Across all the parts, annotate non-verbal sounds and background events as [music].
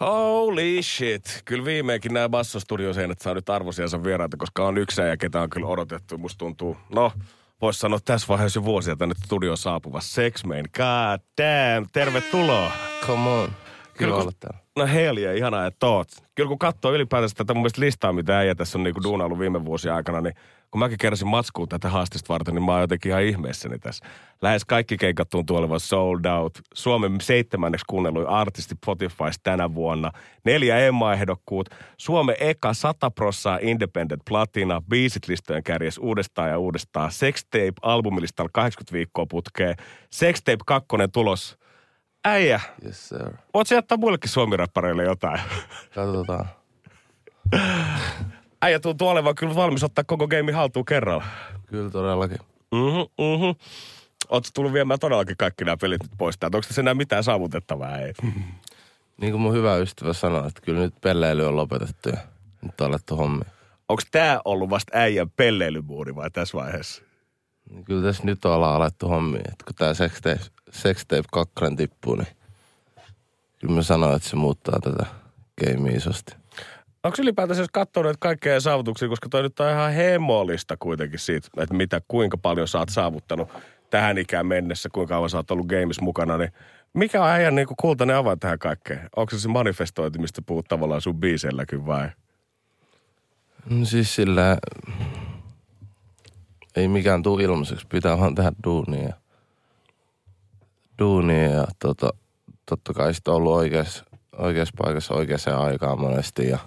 Holy shit. Kyllä viimeinkin nämä Basso-studioseinät saa nyt arvosiansa vieraita, koska on yksi ja ketä on kyllä odotettu. Musta tuntuu, no, voisi sanoa tässä vaiheessa jo vuosia tänne studioon saapuva Sex Man. God damn, tervetuloa. Come on. Kyllä Kyllä kun- olla täällä. No heliä, ihanaa, että oot. Kyllä kun katsoo ylipäätänsä tätä mun mielestä listaa, mitä äijä tässä on niinku duunailu viime vuosien aikana, niin kun mäkin keräsin matskua tätä haastista varten, niin mä oon jotenkin ihan ihmeessäni tässä. Lähes kaikki keikat tuntuu olevan sold out. Suomen seitsemänneksi kuunnelluin artisti Spotifys tänä vuonna. Neljä Emma-ehdokkuut. Suomen eka 100 prossaa Independent Platina. Biisit listojen kärjes uudestaan ja uudestaan. Sextape albumilistalla 80 viikkoa putkeen. Sextape 2 tulos. Äijä, Yes sir. Voit jättää muillekin suomirappareille jotain. Katsotaan. [laughs] Äijä tuntuu olevan kyllä valmis ottaa koko game haltuun kerralla. Kyllä todellakin. Mhm, mhm. Ootko tullut viemään todellakin kaikki nämä pelit nyt pois täältä? Onko tässä enää mitään saavutettavaa? Ei. [laughs] Niin kuin mun hyvä ystävä sanoi, että kyllä nyt pelleily on lopetettu ja nyt on alettu hommi. Onko tämä ollut vasta äijän pelleilymuuri vai tässä vaiheessa? Niin kyllä tässä nyt ollaan alettu hommi. Että kun tää sextape, sextape 2 tippuu, niin kyllä mä sanoin, että se muuttaa tätä gamea isosti. Onko ylipäätänsä jos katsoo näitä kaikkea saavutuksia, koska toi nyt on ihan hemollista kuitenkin siitä, että mitä, kuinka paljon sä oot saavuttanut tähän ikään mennessä, kuinka kauan sä oot ollut games mukana, niin mikä on äijän niin kultainen avain tähän kaikkeen? Onko se se manifestointi, mistä puhut tavallaan sun biiseilläkin vai? No siis sillä ei mikään tuu ilmaiseksi, pitää vaan tehdä duunia. Duunia ja tota, totta kai sitten ollut oikeassa, oikeassa paikassa oikeaan aikaan monesti. Ja,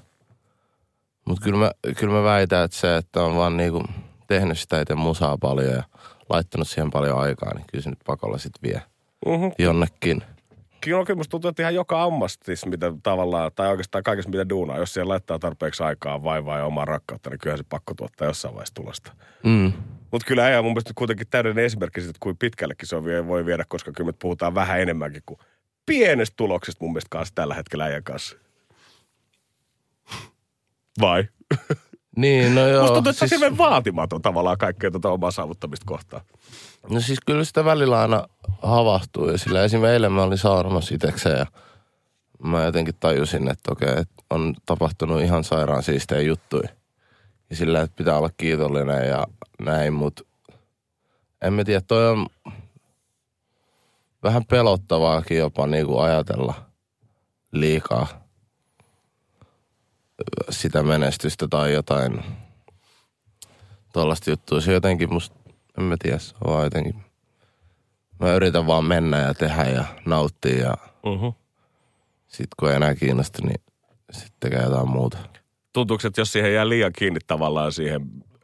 mutta kyllä mä, kyllä mä väitän, että se, että on vaan niinku tehnyt sitä itse musaa paljon ja laittanut siihen paljon aikaa, niin kyllä se nyt pakolla sitten vie Mm-hmm. jonnekin. Kyllä, kyllä musta tuntuu, että ihan joka ammatissa, mitä tavallaan, tai oikeastaan kaikessa mitä duunaa, jos siellä laittaa tarpeeksi aikaa vaivaa ja omaa rakkautta, niin kyllähän se pakko tuottaa jossain vaiheessa tulosta. Mm. Mutta kyllä on mun mielestä kuitenkin täydellinen esimerkki siitä, että kuinka pitkällekin se on, voi viedä, koska kyllä me puhutaan vähän enemmänkin kuin pienestä tuloksesta mun mielestä kanssa tällä hetkellä äijän kanssa. Vai? [laughs] Niin, no joo. Musta tuntuu, että hirveän vaatimaton tavallaan kaikkea tuota omaa saavuttamista kohtaan. No siis kyllä sitä välillä aina havahtuu ja sillä esimerkiksi eilen mä olin saarnamassa itekseen ja mä jotenkin tajusin, että okei, että on tapahtunut ihan sairaan siistejä juttuja. Ja sillä, että pitää olla kiitollinen ja näin, mutta en mä tiedä, toi on vähän pelottavaakin jopa niin kuin ajatella liikaa sitä menestystä tai jotain tuollaista juttua. Se jotenkin musta, en mä tiedä, se on vaan jotenkin, mä yritän vaan mennä ja tehdä ja nauttia ja Uh-huh. sit kun ei enää kiinnosta, niin sitten tekee jotain muuta. Tuntuuko, että jos siihen jää liian kiinni tavallaan siihen,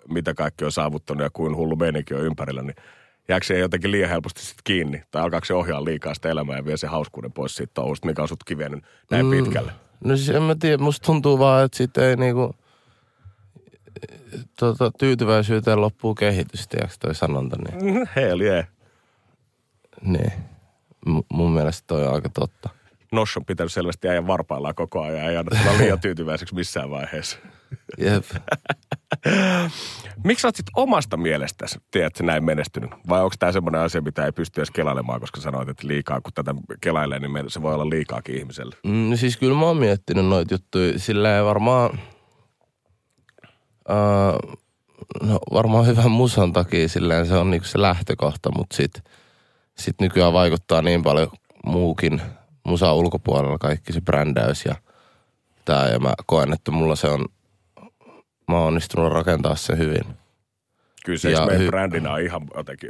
mitä kaikki on saavuttanut ja kuin hullu meininki on ympärillä, niin jääkö se jotenkin liian helposti sitten kiinni? Tai alkaako se ohjaa liikaa sitä elämää ja vie se hauskuuden pois siitä touhusta, mikä on sut kivienyt näin Mm. pitkälle? No siis en mä tiedä, musta tuntuu vaan, että sit ei niinku tota, tyytyväisyyteen loppuu kehitys, tiedätkö toi sanonta, niin, [laughs] Hell yeah. niin. M- mun mielestä toi on aika totta. Nosh on pitänyt selvästi äijän varpaillaan koko ajan. Ei anna tulla liian tyytyväiseksi missään vaiheessa. Jep. Miksi sä oot sit omasta mielestäsi, tiedätkö, näin menestynyt? Vai onko tämä semmoinen asia, mitä ei pysty edes kelailemaan, koska sanoit, että liikaa, kun tätä kelailee, niin se voi olla liikaakin ihmiselle. Mm, siis kyllä mä oon miettinyt noita juttuja. Sillä ei varmaan, uh, no varmaan hyvän musan takia silleen se on niinku se lähtökohta, mutta sit, sit nykyään vaikuttaa niin paljon muukin musa ulkopuolella, kaikki se brändäys ja tää. Ja mä koen, että mulla se on, mä oon onnistunut rakentaa se hyvin. Kyllä se meidän hy- brändinä on ihan jotenkin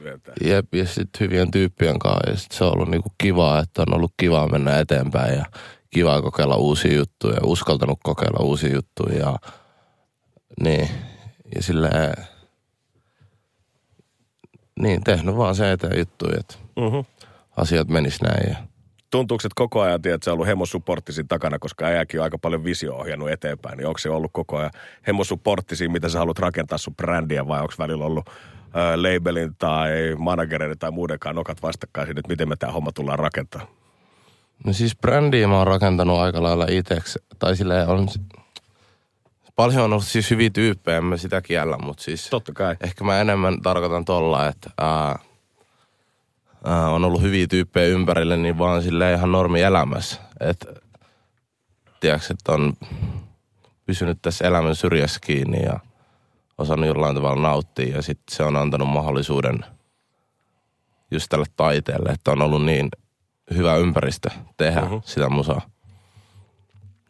myöntää. Jep, ja sitten hyvien tyyppien kanssa. Ja sit se on ollut niinku kivaa, että on ollut kivaa mennä eteenpäin ja kivaa kokeilla uusia juttuja ja uskaltanut kokeilla uusia juttuja. Ja, niin, ja silleen, niin tehnyt vaan se eteen juttuja, että Uh-huh. asiat menis näin. Ja, tuntuuko, että koko ajan tiedät, että se on ollut hemosupportti siinä takana, koska äijäkin on aika paljon visio ohjannut eteenpäin, niin onko se ollut koko ajan hemosupportti siinä, mitä sä haluat rakentaa sun brändiä, vai onko välillä ollut äh, labelin tai managereiden tai muudenkaan nokat vastakkain siinä, että miten me tämä homma tullaan rakentaa? No siis brändiä mä oon rakentanut aika lailla itseksi. Tai silleen on... Paljon on ollut siis hyviä tyyppejä, en mä sitä kiellä, mutta siis... Totta kai. Ehkä mä enemmän tarkoitan tolla, että ää, ää, on ollut hyviä tyyppejä ympärille, niin vaan silleen ihan normi elämässä. Että tiedätkö, että on pysynyt tässä elämän syrjässä kiinni ja osannut jollain tavalla nauttia. Ja sitten se on antanut mahdollisuuden just tälle taiteelle, että on ollut niin hyvä ympäristö tehdä Mhm. uh-huh. sitä musaa.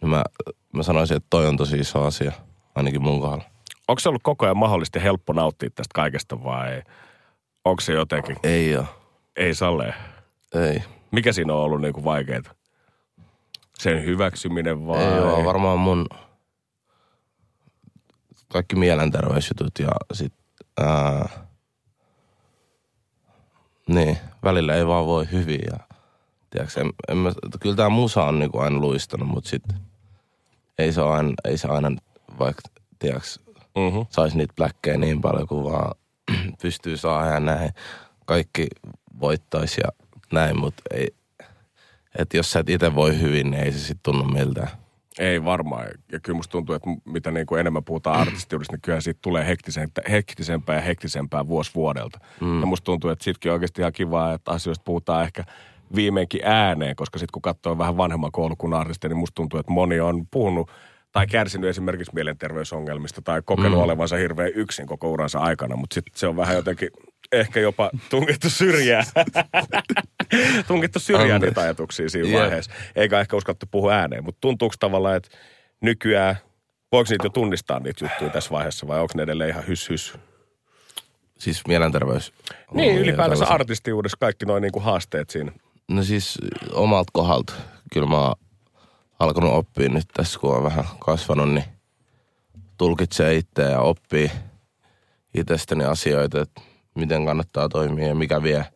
Niin mä, mä sanoisin, että toi on tosi iso asia, ainakin mun kohdalla. Onko se ollut koko ajan mahdollisesti helppo nauttia tästä kaikesta vai onko se jotenkin, Ei oo. Ei Salle, Ei. mikä siinä on ollut niinku vaikeaa? Sen hyväksyminen vai? Ei oo. Varmaan mun kaikki mielenterveysjutut ja sit ää, niin, välillä ei vaan voi hyvin ja tiedätkö, en, en mä, kyllä tää musa on niinku aina luistanut, mutta sit ei se, ole aina, ei se aina vaikka, tiedätkö, Mm-hmm. saisi niitä bläkkejä niin paljon kuin vaan [clears throat] pystyy saamaan ja näin. Kaikki voittaisi ja näin, mutta ei, että jos sä et itse voi hyvin, niin ei se sitten tunnu miltään. Ei varmaan. Ja kyllä musta tuntuu, että mitä niin kuin enemmän puhutaan [clears throat] artistiudesta, niin kyllä siitä tulee hektisempää, hektisempää ja hektisempää vuosi vuodelta. Mm. Ja musta tuntuu, että sitkin on oikeasti ihan kivaa, että asioista puhutaan ehkä viimeinkin ääneen, koska sitten kun katsoo vähän vanhemman koulukunnan artisteja, niin musta tuntuu, että moni on puhunut tai kärsinyt esimerkiksi mielenterveysongelmista tai kokenut mm. olevansa hirveän yksin koko uransa aikana, mutta sitten se on vähän jotenkin ehkä jopa tunkittu syrjään. [laughs] tunkittu syrjään niitä ajatuksia siinä Jep. vaiheessa. Eikä ehkä uskallettu puhua ääneen, mutta tuntuuko tavallaan, että nykyään, voiko niitä jo tunnistaa niitä juttuja tässä vaiheessa vai onko ne edelleen ihan hys hys? Siis mielenterveys. Niin, ylipäätänsä tällaiset. artistiudessa kaikki noin niinku haasteet siinä. No siis omalta kohdalta. Kyllä mä oon alkanut oppia nyt tässä, kun on vähän kasvanut, niin tulkitsee itse ja oppii itsestäni asioita, että miten kannattaa toimia ja mikä vie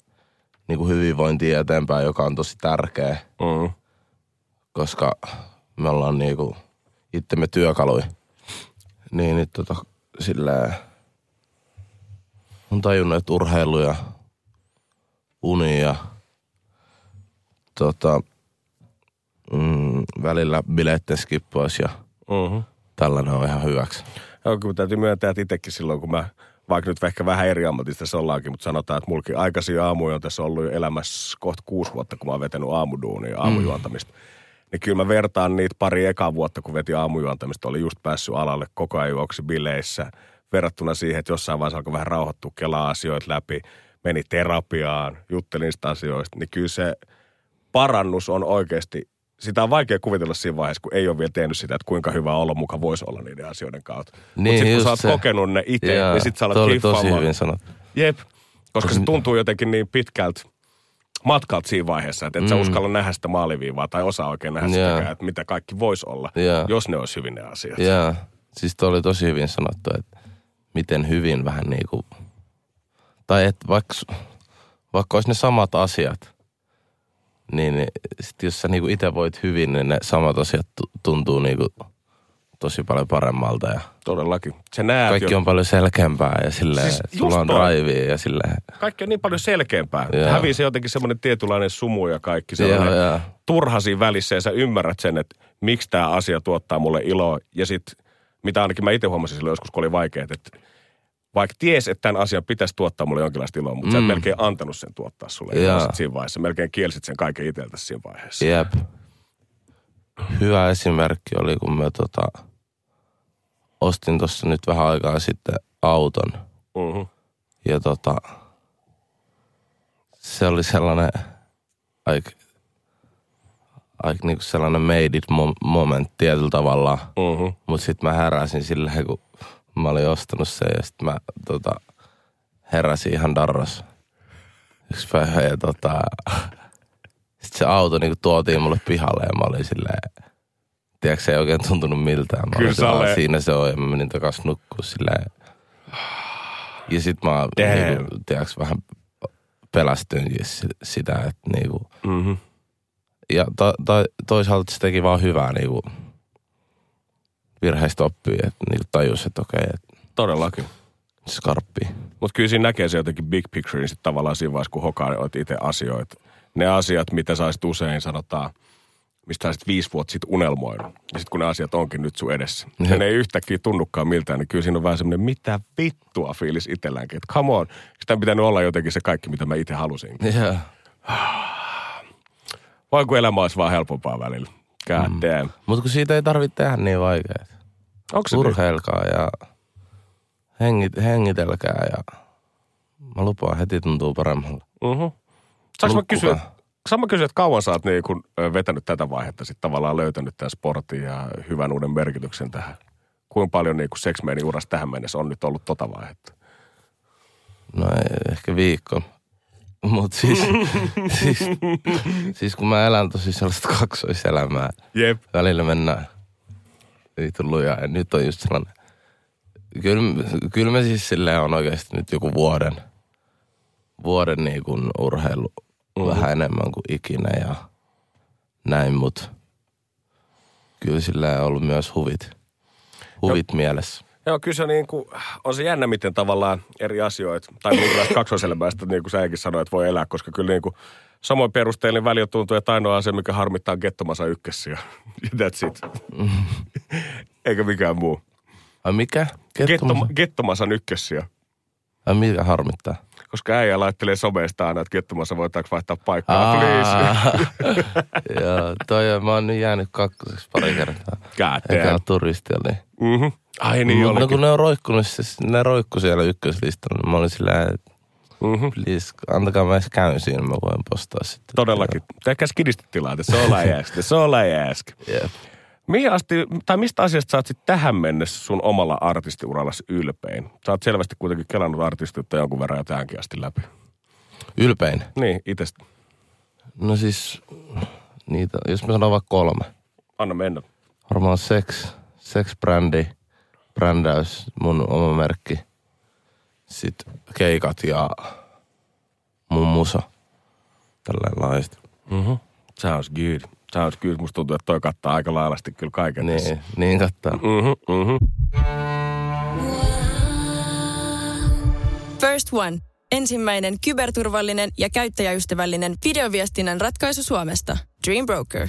niin kuin hyvinvointia eteenpäin, joka on tosi tärkeä, Mm. koska me ollaan niin kuin itsemme työkaluja. Niin nyt tota, silleen, on tajunnut, että urheilu ja uni ja tota, mm, välillä bileitten skippaus ja Mm-hmm. tällainen on ihan hyväksi. Joo, kyllä täytyy myöntää, että itsekin silloin, kun mä, vaikka nyt ehkä vähän eri ammatista tässä ollaankin, mutta sanotaan, että mulki aikaisin aamuja on tässä ollut jo elämässä kohta kuusi vuotta, kun mä oon vetänyt aamuduunia, aamujuontamista. Niin kyllä mä vertaan niitä pari ekaa vuotta, kun veti aamujuontamista, oli just päässyt alalle koko ajan juoksi bileissä, verrattuna siihen, että jossain vaiheessa alkoi vähän rauhoittua kelaa asioita läpi, meni terapiaan, juttelin niistä asioista, niin kyllä se parannus on oikeasti, sitä on vaikea kuvitella siinä vaiheessa, kun ei ole vielä tehnyt sitä, että kuinka hyvä olo muka voisi olla niiden asioiden kautta. Mutta Niin, sitten kun sä oot se. kokenut ne itse, Jaa, niin sitten sä alat oli tosi hyvin sanottu. Jep, koska se tuntuu jotenkin niin pitkältä matkalta siinä vaiheessa, että et sä Mm. uskalla nähdä sitä maaliviivaa tai osaa oikein nähdä Jaa. sitäkään, että mitä kaikki voisi olla, Jaa. jos ne olisi hyvin ne asiat. Jaa, siis toi oli tosi hyvin sanottu, että miten hyvin vähän niinku, tai että vaikka, vaikka olisi ne samat asiat, niin, niin sit jos sä niinku itse voit hyvin, niin ne samat asiat tu- tuntuu niinku tosi paljon paremmalta ja Todellakin. Se näet kaikki jo, on paljon selkeämpää ja silleen, Siis sulla on drivea ja silleen. kaikki on niin paljon selkeämpää. Jaa. Hävii se jotenkin semmoinen tietynlainen sumu ja kaikki Joo, sellainen joo. turha siinä välissä ja sä ymmärrät sen, että miksi tämä asia tuottaa mulle iloa. Ja sitten, mitä ainakin mä itse huomasin silloin joskus, kun oli vaikeet, että vaikka ties, että tämän asian pitäisi tuottaa mulle jonkinlaista iloa, mutta mm. sä et Mm. melkein antanut sen tuottaa sulle siinä vaiheessa. Melkein kielsit sen kaiken itseltäsi siinä vaiheessa. Jep. Hyvä esimerkki oli, kun mä tota, ostin tuossa nyt vähän aikaa sitten auton. Mm-hmm. Ja tota, se oli sellainen aika, aika niinku sellainen made it mo- moment tietyllä tavalla. Mm-hmm. Mutta sitten mä heräsin silleen, kun mä olin ostanut sen ja sitten mä tota, heräsin ihan darras. Yksi päivä ja tota, sitten se auto niinku tuotiin mulle pihalle ja mä olin silleen, tiedätkö, se ei oikein tuntunut miltään. Mä Kyllä olin siinä se on ja mä menin takas nukkuu silleen. Ja sit mä niinku, tiedätkö, vähän pelästyinkin si- sitä, että niinku, Mm-hmm. ja to, to, toisaalta se teki vaan hyvää niinku virheistä oppii, että niinku tajus, että okei, että Todellakin. skarppii. Mutta kyllä siinä näkee se jotenkin big picture, niin sitten tavallaan siinä vaiheessa, kun hokaat itse asioita. Ne asiat, mitä sä usein sanotaan, mistä sä viisi vuotta sitten unelmoinut. Ja sitten kun ne asiat onkin nyt sun edessä. Ja Jep. ne ei yhtäkkiä tunnukaan miltään, niin kyllä siinä on vähän semmoinen mitä vittua fiilis itselläänkin. Että come on, sitä pitänyt olla jotenkin se kaikki, mitä mä itse halusin. Joo. Voi kun elämä olisi vaan helpompaa välillä. God Mm. damn. Mutta kun siitä ei tarvitse tehdä niin vaikeaa. Onko se niin? Urheilkaa ja hengit, hengitelkää ja mä lupaan heti tuntuu paremmalta. Mhm. Saanko mä kysyä, saanko mä kysyä, että kauan sä oot niin kun, vetänyt tätä vaihetta, sitten tavallaan löytänyt tämän sportin ja hyvän uuden merkityksen tähän? Kuinka paljon niin Manin uras tähän mennessä on nyt ollut tota vaihetta? No ei, ehkä viikko. Mutta siis, [laughs] siis, siis, kun mä elän tosi sellaista kaksoiselämää. Jep. Välillä mennään vitu lujaa ja nyt on just sellainen. Kyllä, kyllä mä siis silleen on oikeasti nyt joku vuoden, vuoden niin kuin urheilu Mhm. vähän enemmän kuin ikinä ja näin, mutta kyllä sillä on ollut myös huvit, huvit mielessä. Joo, kyllä se niin kuin, on se jännä, miten tavallaan eri asioita, tai minkälaista kaksoiselämästä, niin kuin säkin sanoit, voi elää, koska kyllä niin kuin, samoin perusteellinen väli tuntuu, että ainoa asia, mikä harmittaa on kettomasa ykkössä [laughs] ja that's it. [laughs] Eikä mikään muu. Ai mikä? Kettom, Kettomasa- kettomasan ykkössiä. Ai mikä harmittaa? Koska äijä laittelee somesta aina, että kettomassa voitaanko vaihtaa paikkaa, please. Aa, [laughs] Joo, toi on, mä oon nyt jäänyt kakkoseksi pari kertaa. God Eikä ole damn. niin. Mm-hmm. Ai niin Mutta olikin. kun ne on roikkunut, siis ne roikku siellä ykköslistalla, niin mä olin sillä että Mm-hmm. please, antakaa mä edes käyn siinä, mä voin postaa sitten. Todellakin. Tehkää skidistä tilaa, se I ask, se I ask. [laughs] Jep. Mihin asti, tai mistä asiasta sä oot sit tähän mennessä sun omalla artistiurallasi ylpein? Sä oot selvästi kuitenkin kelannut artistiutta jonkun verran jo tähänkin asti läpi. Ylpein. Niin, itestä. No siis, niitä, jos mä sanon vaikka kolme. Anna mennä. Varmaan sex, sex-brändi, brändäys, mun oma merkki. Sitten keikat ja mun musa. Tällä laajasti. Mm-hmm. Sounds good. Sounds good. Musta tuntuu, että toi kattaa aika lailasti kyllä kaiken tässä. Niin, niin kattaa. Mm-hmm, mm-hmm. First One. Ensimmäinen kyberturvallinen ja käyttäjäystävällinen videoviestinnän ratkaisu Suomesta. Dream Broker.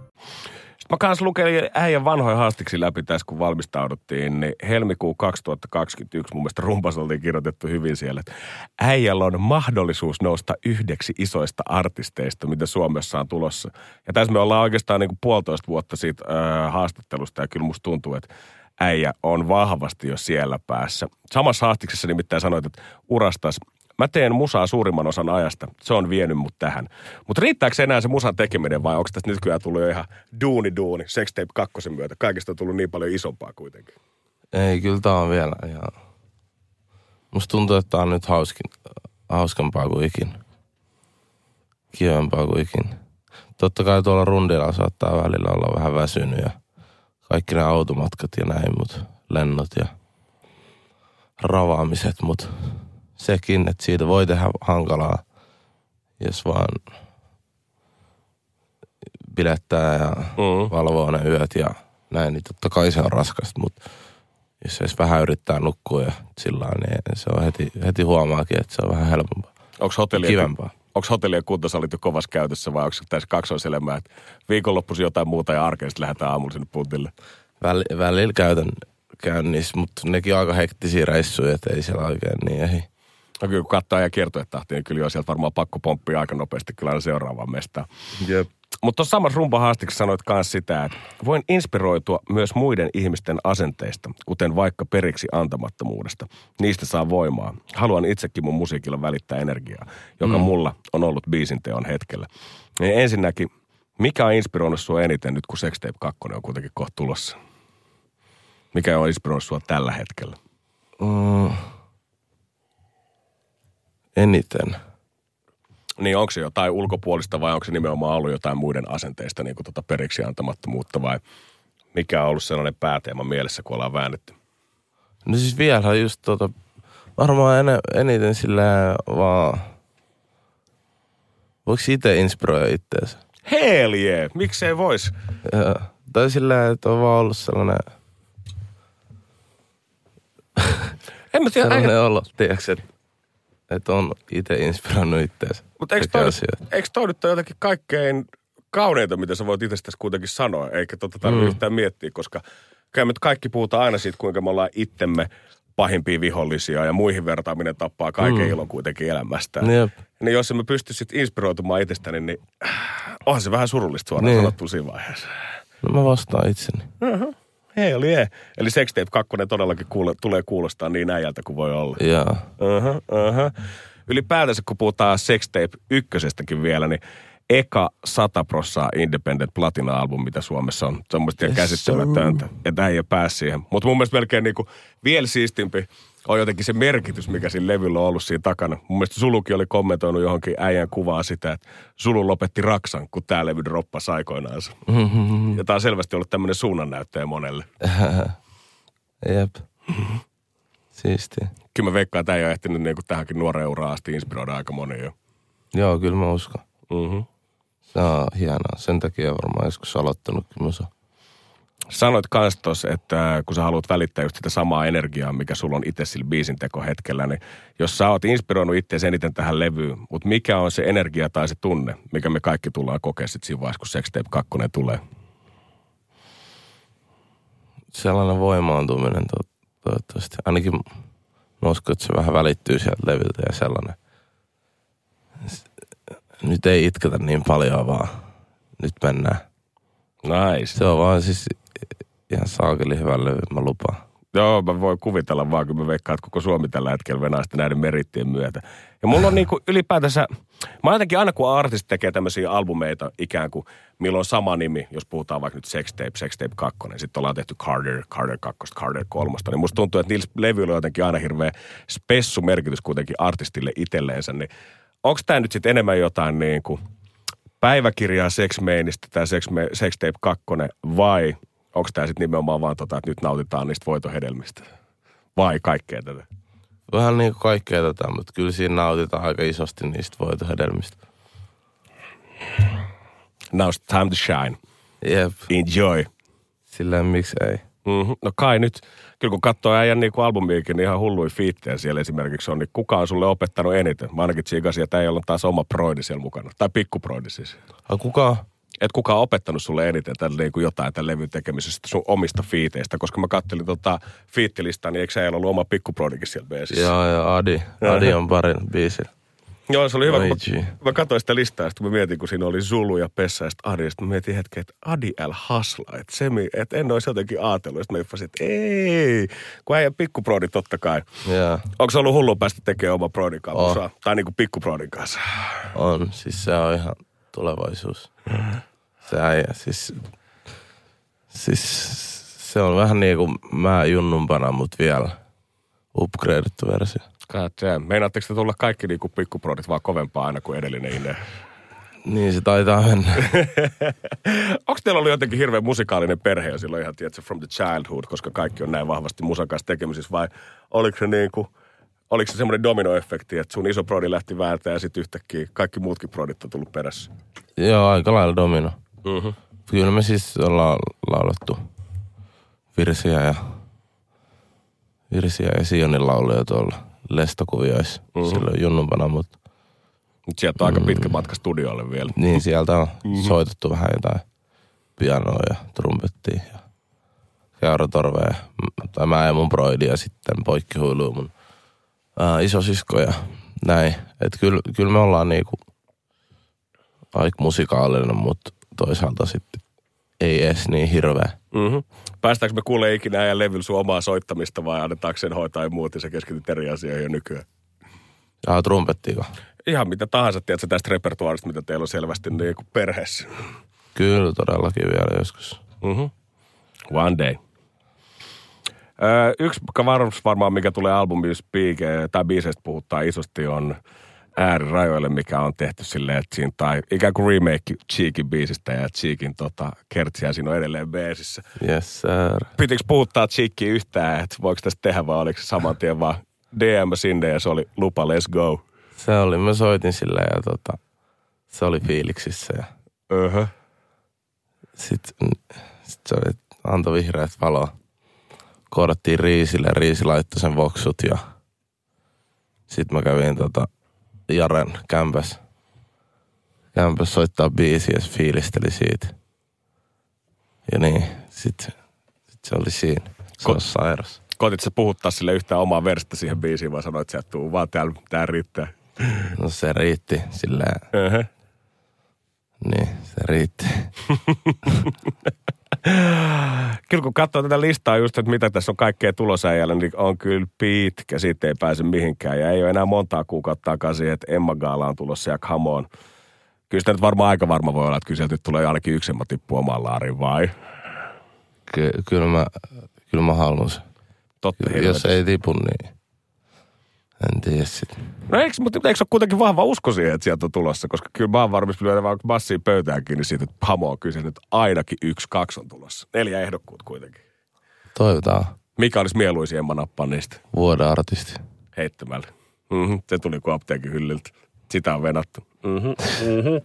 Mä kans lukelin äijän vanhoja haastiksi läpi tässä, kun valmistauduttiin, niin helmikuu 2021 mun mielestä rumpas oltiin kirjoitettu hyvin siellä, että äijällä on mahdollisuus nousta yhdeksi isoista artisteista, mitä Suomessa on tulossa. Ja tässä me ollaan oikeastaan niin kuin puolitoista vuotta siitä äh, haastattelusta ja kyllä musta tuntuu, että äijä on vahvasti jo siellä päässä. Samassa haastiksessa nimittäin sanoit, että urastas Mä teen musaa suurimman osan ajasta. Se on vienyt mut tähän. Mutta riittääkö se enää se musan tekeminen vai onko tästä nykyään tullut jo ihan duuni duuni Sextape kakkosen myötä? Kaikista on tullut niin paljon isompaa kuitenkin. Ei, kyllä tää on vielä ihan... Musta tuntuu, että tää on nyt hauskin, hauskempaa kuin ikin. Kivempaa kuin ikin. Totta kai tuolla rundilla saattaa välillä olla vähän väsynyt ja kaikki ne automatkat ja näin, mut lennot ja ravaamiset, mut sekin, että siitä voi tehdä hankalaa, jos vaan pidettää ja Mm. valvoo ne yöt ja näin, niin totta kai se on raskasta, mutta jos edes vähän yrittää nukkua ja sillä niin se on heti, heti huomaakin, että se on vähän helpompaa. Onko hotellien, Kivempaa. onko hotellien kuntosalit jo kovassa käytössä vai onko tässä kaksoiselämää, että viikonloppuisin jotain muuta ja arkeista lähdetään aamulla sinne puntille? Väl, välillä käytän käynnissä, mutta nekin on aika hektisiä reissuja, että ei siellä oikein niin ehdi. No kyllä kun katsoo ja kiertuetahtia, niin kyllä on sieltä varmaan pakko pomppia aika nopeasti kyllä aina seuraavaan mestaan. Jep. Mutta tuossa samassa rumpahaastiksessa sanoit myös sitä, että voin inspiroitua myös muiden ihmisten asenteista, kuten vaikka periksi antamattomuudesta. Niistä saa voimaa. Haluan itsekin mun musiikilla välittää energiaa, joka mm. mulla on ollut biisin teon hetkellä. Niin ensinnäkin, mikä on inspiroinut sua eniten nyt, kun Sextape 2 on kuitenkin kohta tulossa? Mikä on inspiroinut sua tällä hetkellä? Mm. Eniten. Niin onko se jotain ulkopuolista vai onko se nimenomaan ollut jotain muiden asenteista, niin kuin tota periksi antamattomuutta vai mikä on ollut sellainen pääteema mielessä, kun ollaan väännetty? No siis vielä just tota, varmaan en, eniten sillä vaan, voiko itse inspiroida itteensä? Hell yeah. miksei vois? Ja, tai sillä että on vaan ollut sellainen, En mä tiedä, sellainen olo, tiedätkö, että, että on itse inspiroinut itteensä. mutta eikö toi, eikö toi nyt ole jotenkin kaikkein kauneinta, mitä sä voit itsestäsi kuitenkin sanoa, eikä tota tarvitse Mm. yhtään miettiä, koska kyllä me kaikki puhutaan aina siitä, kuinka me ollaan itsemme pahimpia vihollisia ja muihin vertaaminen tappaa kaiken mm. ilon kuitenkin elämästä. Jep. Niin jos emme pysty sitten inspiroitumaan itsestäni, niin äh, onhan se vähän surullista suoraan Niin. sanottu siinä vaiheessa. No mä vastaan itseni. Hei, oli je. Eli Sextape 2 todellakin kuule, tulee kuulostaa niin äijältä kuin voi olla. Ja Uh-huh, uh-huh. Ylipäätänsä kun puhutaan Sextape ykkösestäkin vielä, niin eka 100 prossaa Independent Platina-album, mitä Suomessa on. Se on musta Yes, käsittämätöntä, että äijä pääsi siihen. Mutta mun mielestä melkein niinku vielä siistimpi on jotenkin se merkitys, mikä siinä levyllä on ollut siinä takana. Mun mielestä Sulukin oli kommentoinut johonkin äijän kuvaa sitä, että Sulu lopetti Raksan, kun tämä levy droppasi aikoinaansa. Ja tää on selvästi ollut tämmöinen suunnannäyttäjä monelle. [laughs] jep. Siistiä. Kyllä mä veikkaan, että äijä on ehtinyt niinku tähänkin nuoreen uraan asti inspiroida aika monia jo. Joo, kyllä mä uskon. Mm-hmm. Se on hienoa. Sen takia varmaan joskus aloittanut musa. Sanoit kans tos, että kun sä haluat välittää just sitä samaa energiaa, mikä sulla on itse sillä biisin hetkellä, niin jos sä oot inspiroinut itse eniten tähän levyyn, mutta mikä on se energia tai se tunne, mikä me kaikki tullaan kokea sit siinä vaiheessa, kun Sextape 2 tulee? Sellainen voimaantuminen to, toivottavasti. Ainakin mä uskon, että se vähän välittyy sieltä levyltä ja sellainen. Nyt ei itketä niin paljon vaan. Nyt mennään. Nice. Se on vaan siis ihan saakeli hyvä levy, mä lupaan. Joo, mä voin kuvitella vaan, kun mä veikkaan, että koko Suomi tällä hetkellä venää sitä näiden merittien myötä. Ja mulla on niinku ylipäätänsä, mä jotenkin aina kun artisti tekee tämmöisiä albumeita ikään kuin, milloin on sama nimi, jos puhutaan vaikka nyt Sextape, Sextape 2, sitten ollaan tehty Carter, Carter 2, Carter 3, niin musta tuntuu, että niillä levyillä on jotenkin aina hirveä spessu merkitys kuitenkin artistille itselleensä, niin onko tämä nyt sitten enemmän jotain niin kuin päiväkirjaa seksmeinistä tämä sex, Sextape 2 vai onko tämä sitten nimenomaan vaan tota, että nyt nautitaan niistä voitohedelmistä? Vai kaikkea tätä? Vähän niin kuin kaikkea tätä, mutta kyllä siinä nautitaan aika isosti niistä voitohedelmistä. Now's time to shine. Jep, Enjoy. silleen miksi ei. Mm-hmm. No kai nyt, kyllä kun katsoo äijän niin kuin albumiikin, niin ihan hulluja fiittejä siellä esimerkiksi on, niin kuka on sulle opettanut eniten? Mä ainakin tsiikasin, että ei ole taas oma proidi siellä mukana. Tai pikkuproidi siis. A kuka? Että kuka on opettanut sulle eniten tällä niin kuin jotain tämän levyn tekemisestä sun omista fiiteistä, koska mä kattelin tota fiittilistaa, niin eikö sä ollut oma pikkuproidikin siellä beesissä? Joo, joo, Adi. Adi on parin biisillä. Joo, se oli hyvä, Oi, kun mä, mä katsoin sitä listaa, sitten mä mietin, kun siinä oli Zulu ja Pessa, ja sitten Adi, ja sitten mä mietin hetken, että Adi L. Hasla, että, se, että en olisi jotenkin ajatellut, ja sitten mä yppäsin, että ei, kun äijä pikkuproodi totta kai. Joo, Onko se ollut hullu päästä tekemään oma kanssa, On. musaa? tai niin kuin pikkuproodin kanssa? on. Siis se on ihan tulevaisuus. Se äijä, siis... Siis se on vähän niin kuin mä junnumpana, mutta vielä upgradeattu versio. Damn. Meinaatteko te tulla kaikki niin kuin pikkuproodit vaan kovempaa aina kuin edellinen Ine? Niin se taitaa mennä. [laughs] Onko teillä ollut jotenkin hirveän musikaalinen perhe jo silloin ihan, tiedätkö, from the childhood, koska kaikki on näin vahvasti musan kanssa tekemisissä, vai oliko se niin kuin, oliko se semmoinen dominoefekti, että sun iso prodi lähti vääntämään ja sitten yhtäkkiä kaikki muutkin prodit on tullut perässä? Joo, aika lailla domino. Mm-hmm. Kyllä me siis ollaan laulettu virsiä ja virsiä ja Sionin lauluja tuolla lestokuvioissa Mhm. mm-hmm. silloin junnumpana, mutta Mutta sieltä on aika pitkä matka studiolle vielä. niin sieltä on mm-hmm. soitettu vähän jotain pianoa ja trumpettia ja keuratorveja. M- Tai mä ja mun broidi ja sitten poikkihuilu mun ää, isosisko ja näin. Että kyllä, kyllä me ollaan niinku aika musikaalinen, mutta toisaalta sitten ei edes niin hirveä. Mm-hmm. Päästäänkö me kuulee ikinä äijän levyllä sun omaa soittamista vai annetaanko sen hoitaa ja muut ja sä keskityt eri asioihin jo nykyään? Ja trumpettiiko? Ihan mitä tahansa, tiedätkö, tästä repertuaarista, mitä teillä on selvästi niin kuin perheessä. Kyllä todellakin vielä joskus. Mm-hmm. One day. Öö, yksi varmasti varmaan, mikä tulee albumin spiike, tai biiseistä puhuttaa isosti, on äärirajoille, mikä on tehty silleen, että siinä tai ikään kuin remake Cheekin biisistä ja Cheekin tota, kertsiä siinä on edelleen beesissä. Yes, sir. Pitikö puhuttaa Cheekia yhtään, että voiko tästä tehdä vai oliko se saman tien vaan DM sinne ja se oli lupa, let's go. Se oli, mä soitin sille ja tota, se oli fiiliksissä ja Öhö. sit, sit se oli, antoi vihreät valoa. Koodattiin Riisille, Riisi laittoi sen voksut ja sit mä kävin tota Jaren kämpäs. Kämpäs soittaa biisiä ja fiilisteli siitä. Ja niin, sit, sit se oli siinä. Se Ko- on sairas. Koitit sä puhuttaa sille yhtään omaa versta siihen biisiin, vai sanoit, että tuu vaan täällä, tää riittää. No se riitti silleen, Öhö. niin se riitti. [laughs] Kyllä kun katsoo tätä listaa just, että mitä tässä on kaikkea tulosäijällä, niin on kyllä pitkä, siitä ei pääse mihinkään. Ja ei ole enää montaa kuukautta takaisin, että Emma Gaala on tulossa ja come on. Kyllä sitä nyt varmaan aika varma voi olla, että kyllä sieltä nyt tulee ainakin yksi Emma tippu omaan laariin, vai? Ky- kyllä mä, kyllä mä haluan sen. Totta Jos ei tipu, niin en tiedä sit. No eikö, mutta eikö ole kuitenkin vahva usko siihen, että sieltä on tulossa? Koska kyllä mä oon varmasti lyödä vaan bassiin pöytään kiinni siitä, että Pamo on kyllä se nyt ainakin yksi, kaksi on tulossa. Neljä ehdokkuut kuitenkin. Toivotaan Mikä olisi mieluisin Emma nappaa niistä? vuoden artisti. heittämällä. Mm-hmm. Se tuli kuin apteekin hyllyltä. Sitä on venattu. Mm-hmm. Mm-hmm.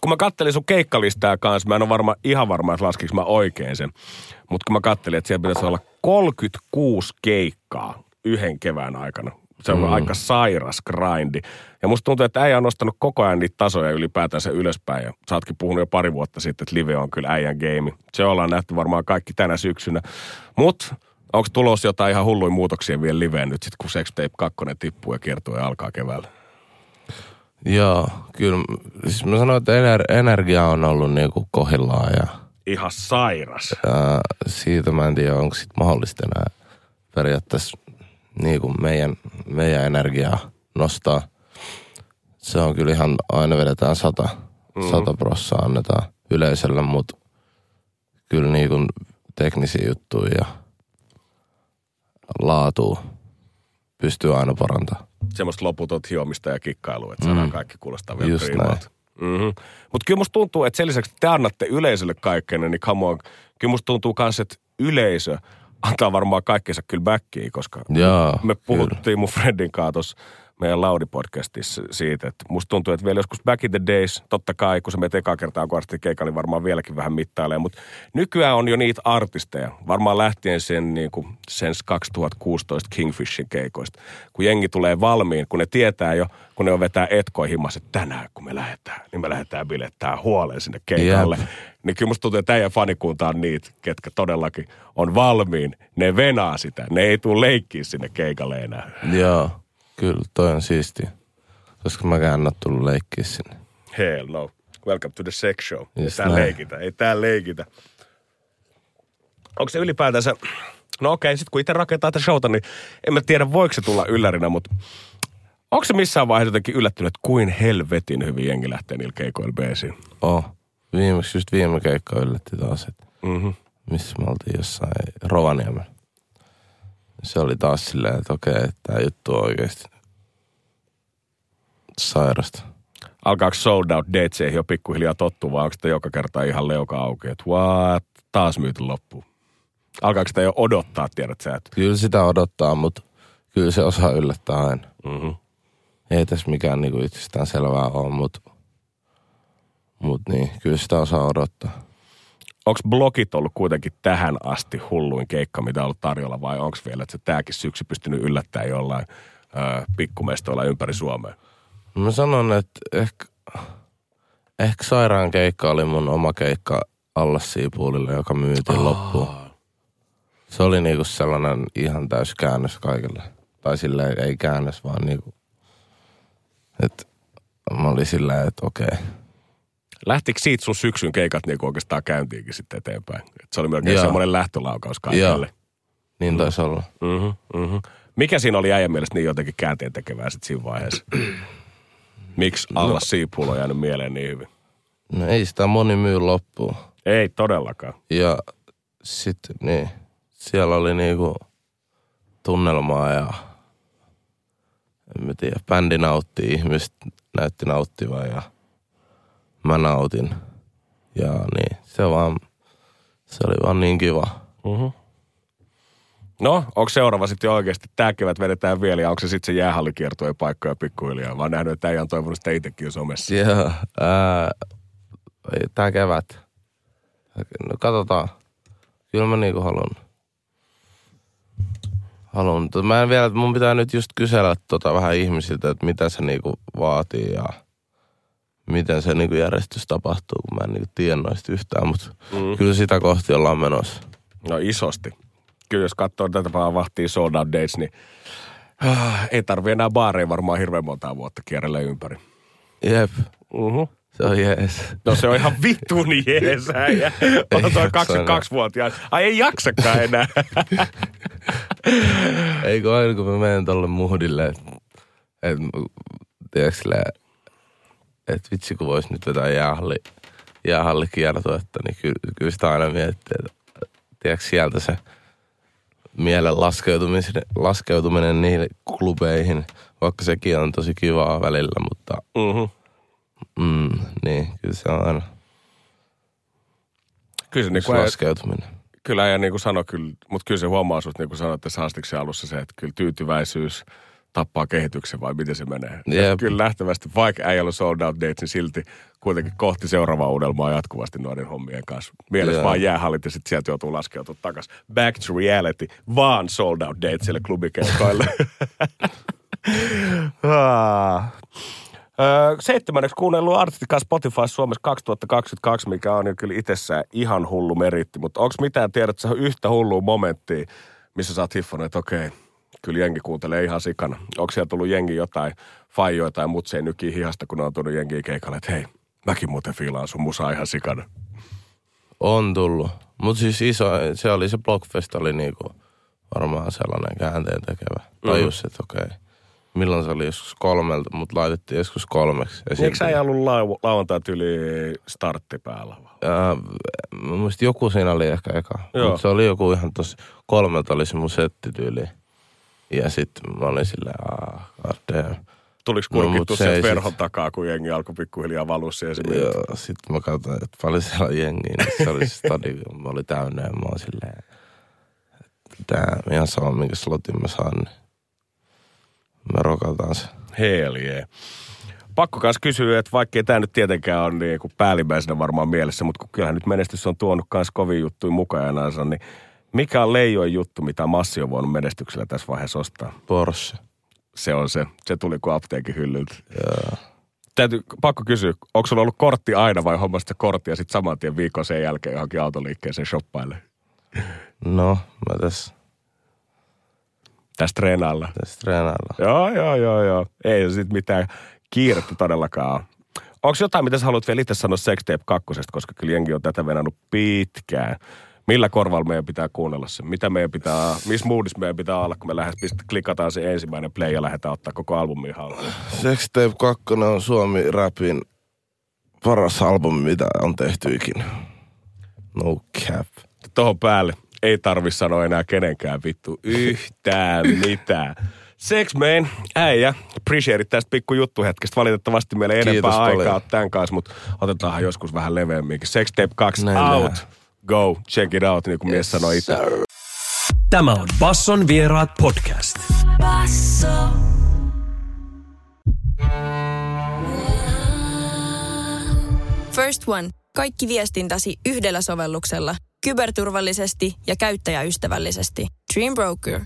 kun mä kattelin sun keikkalistaa kanssa, mä en ole varma, ihan varma, että laskiks mä oikein sen. Mutta kun mä kattelin, että siellä pitäisi olla 36 keikkaa yhden kevään aikana. Se on mm. aika sairas grindi. Ja musta tuntuu, että äijä on nostanut koko ajan niitä tasoja ylipäätänsä ylöspäin. Ja sä ootkin puhunut jo pari vuotta sitten, että live on kyllä äijän game. Se ollaan nähty varmaan kaikki tänä syksynä. Mutta onko tulossa jotain ihan hulluja muutoksia vielä liveen nyt, sit kun Sex Tape 2 tippuu ja kiertuu ja alkaa keväällä? Joo, kyllä. Siis mä sanoin, että ener- energia on ollut niinku kohillaan ja, Ihan sairas. ja siitä mä en tiedä, onko sit mahdollista enää periaatteessa niinku meidän, meidän energiaa nostaa. Se on kyllä ihan, aina vedetään sata, mm. sata prossaa annetaan yleisölle, mutta kyllä niinku teknisiä juttuja ja laatua pystyy aina parantamaan. Semmoista loputot hiomista ja kikkailua, että saadaan Mm. kaikki kuulostaa vielä Just priimalta. Mm-hmm. Mutta kyllä musta tuntuu, että sen lisäksi te annatte yleisölle kaikkeen, niin come on. Kyllä musta tuntuu myös, että yleisö antaa varmaan kaikkensa kyllä backiin, koska Joo, me kyllä. puhuttiin mun friendin kanssa meidän Laudi-podcastissa siitä, että musta tuntuu, että vielä joskus back in the days, totta kai, kun se meitä ekaa kertaa kuorsti keikalla, niin varmaan vieläkin vähän mittailee, mutta nykyään on jo niitä artisteja, varmaan lähtien sen, niin kuin, sen 2016 Kingfishin keikoista, kun jengi tulee valmiin, kun ne tietää jo, kun ne on vetää etkoihin himmassa, että tänään kun me lähdetään, niin me lähdetään bilettää huoleen sinne keikalle. Jep. Niin kyllä musta tuntuu, että teidän fanikunta on niitä, ketkä todellakin on valmiin. Ne venaa sitä. Ne ei tule leikkiä sinne keikalle enää. Joo, kyllä toi on siistiä. Koska mäkään en ole tullut leikkiä sinne. Hell no. Welcome to the sex show. Ei Just täällä näin. leikitä. Ei täällä leikitä. Onko se ylipäätänsä... No okei, sit kun itse rakentaa tätä showta, niin en mä tiedä voiko se tulla yllärinä, mutta onko se missään vaiheessa jotenkin yllättynyt, että kuin helvetin hyvin jengi lähtee niillä keikoilla beesiin? Oh, viimeksi just viime keikka yllätti taas, että Mm-hmm. missä me oltiin jossain Rovaniemellä. Se oli taas silleen, että okei, tämä juttu on oikeasti sairasta. Alkaako sold out dateseihin jo pikkuhiljaa tottua, vai onko sitä joka kerta ihan leuka auki, että what, taas myyty loppuun? Alkaako sitä jo odottaa, tiedät sä, että Kyllä sitä odottaa, mutta kyllä se osaa yllättää aina. mm-hmm. Ei tässä mikään niinku itsestään selvää ole, mutta mut niin, kyllä sitä osaa odottaa. Onko blogit ollut kuitenkin tähän asti hulluin keikka, mitä on ollut tarjolla, vai onko vielä, että se tämäkin syksy pystynyt yllättämään jollain ö, pikkumestoilla ympäri Suomea? Mä sanon, että ehkä, ehkä sairaan keikka oli mun oma keikka Allas Siipuulille, joka myytiin loppuun. Se oli niinku sellainen ihan täys käännös kaikille. Tai silleen ei käännös, vaan niinku, että mä olin silleen, että okei. Lähtikö siitä sun syksyn keikat niin oikeastaan käyntiinkin sitten eteenpäin? Et se oli melkein Joo. semmoinen lähtölaukaus kaikille. Niin taisi olla. Mm-hmm, mm-hmm. Mikä siinä oli äijän mielestä niin jotenkin käänteen tekevää sitten siinä vaiheessa? [clears throat] Miksi alla siipuulla on jäänyt mieleen niin hyvin? No ei sitä moni myy loppuun. Ei todellakaan. Ja sitten, niin, siellä oli niinku tunnelmaa ja en mä tiedä, bändi nautti, ihmiset näytti nauttivan ja mä nautin. Ja niin, se vaan, se oli vaan niin kiva. Mm-hmm. No, onko seuraava sitten jo oikeasti, tämä kevät vedetään vielä ja onko se sitten se jäähallikiertojen paikkoja pikkuhiljaa? Mä oon nähnyt, että äijä on toivonut sitä itsekin jo somessa. Joo, ää, ei, tää kevät. No katsotaan. Kyllä mä niinku haluan. Haluan. Mä en vielä, mun pitää nyt just kysellä tota vähän ihmisiltä, että mitä se niinku vaatii ja miten se niinku järjestys tapahtuu, kun mä en niinku tiedä noista yhtään, mutta mm. kyllä sitä kohti ollaan menossa. No isosti. Kyllä jos katsoo tätä vahtii sold out dates, niin äh, ei tarvi enää baareja varmaan hirveän montaa vuotta kierrellä ympäri. Jep, Uh-huh. se on jees. No se on ihan vittun jees. [laughs] On toi jaksa 22-vuotias. Ai ei jaksakaan enää. [laughs] Eikö aina kun mä menen tolle muhdille, että et, tiedätkö että vitsi kun vois nyt vetää jäähalli, jäähallikiertuetta, niin kyllä, kyllä sitä aina miettii, että tiedätkö sieltä se mielen laskeutuminen, laskeutuminen niihin klubeihin, vaikka sekin on tosi kivaa välillä, mutta uh-huh. mm, niin, kyllä se on aina Kyllä se, niin kuin, laskeutuminen. kyllä ja niin kuin sanoi, kyllä, mutta kyllä se huomaa susta, niin kuin sanoit tässä haastiksen alussa se, että kyllä tyytyväisyys tappaa kehityksen vai miten se menee. Jep. Kyllä lähtevästi, vaikka ei ollut sold out dates, niin silti kuitenkin kohti seuraavaa unelmaa jatkuvasti noiden hommien kanssa. Mielessä Joo. vaan jäähallit ja sitten sieltä joutuu laskeutumaan takaisin. Back to reality, vaan sold out datesille klubikeikoille. [laughs] Ah. Öö, seitsemänneksi kuunnellut artistikaan Spotify Suomessa 2022, mikä on jo kyllä itsessään ihan hullu meritti. Mutta onko mitään tiedät, että se on yhtä hullua momenttia, missä sä oot hiffannut, että okei, kyllä jengi kuuntelee ihan sikana. Onko siellä tullut jengi jotain faijoja tai mut se nykii hihasta, kun on tullut jengiä keikalle, että hei, mäkin muuten fiilaan sun musaa ihan sikana. On tullut. Mutta siis iso, se oli se Blockfest oli niinku varmaan sellainen käänteen tekevä. Mhm. Tajus, että okei. Milloin se oli joskus kolmelta, mutta laitettiin joskus kolmeksi. Niin Eikö sä ei ollut lau- lauantai yli startti päällä muistin joku siinä oli ehkä eka. Mutta se oli joku ihan tosi, kolmelta oli se mun settityyli. Ja sitten mä olin silleen, aah, god damn. Tuliko kurkittu no, se sieltä ei sit- verhon takaa, kun jengi alkoi pikkuhiljaa valua siihen Joo, sitten mä katsoin, että paljon siellä on jengiä, niin se oli stadion, mä oli täynnä ja mä oon silleen, että tää ihan sama, minkä slotin mä saan, niin me rokataan se. Hell yeah. Pakko kanssa kysyä, että vaikkei tämä nyt tietenkään ole niin kuin päällimmäisenä varmaan mielessä, mutta kun kyllähän nyt menestys on tuonut myös kovin juttuja mukajanansa, niin mikä on leijoin juttu, mitä Massi on voinut menestyksellä tässä vaiheessa ostaa? Porsche. Se on se. Se tuli kuin apteekin hyllyltä. Joo. Täytyy, pakko kysyä, onko sulla ollut kortti aina vai hommasit sä kortti ja sitten saman tien viikon sen jälkeen johonkin autoliikkeeseen shoppaille? No, mä tässä, Tästä treenailla. tässä treenailla. Joo, joo, joo, joo. Ei se sit mitään kiirettä todellakaan ole. Onko jotain, mitä sä haluat vielä itse sanoa Sextape kakkosesta, koska kyllä jengi on tätä venannut pitkään. Millä korvalla meidän pitää kuunnella se? Mitä meidän pitää, missä moodissa meidän pitää olla, kun me lähes pist, klikataan se ensimmäinen play ja lähdetään ottaa koko albumi haltuun? Sextape 2 on Suomi Rapin paras albumi, mitä on tehty ikinä. No cap. Tuohon päälle ei tarvi sanoa enää kenenkään vittu yhtään [laughs] mitään. Sex man, äijä, appreciate tästä pikku juttuhetkestä. Valitettavasti meillä ei Kiitos enempää paljon. aikaa tämän kanssa, mutta otetaanhan joskus vähän leveämminkin. Sex Tape 2 Näin out. tehdään. Go, check it out, niin kuin mies sanoi itse. Tämä on Basson vieraat podcast. First One. Kaikki viestintäsi yhdellä sovelluksella. Kyberturvallisesti ja käyttäjäystävällisesti. Dream Broker.